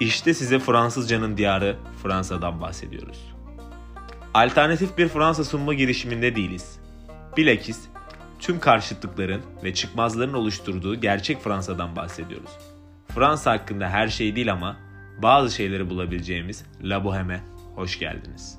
İşte size Fransızcanın diyarı Fransa'dan bahsediyoruz. Alternatif bir Fransa sunma girişiminde değiliz. Bilakis tüm karşıtlıkların ve çıkmazların oluşturduğu gerçek Fransa'dan bahsediyoruz. Fransa hakkında her şey değil ama bazı şeyleri bulabileceğimiz La Boheme hoş geldiniz.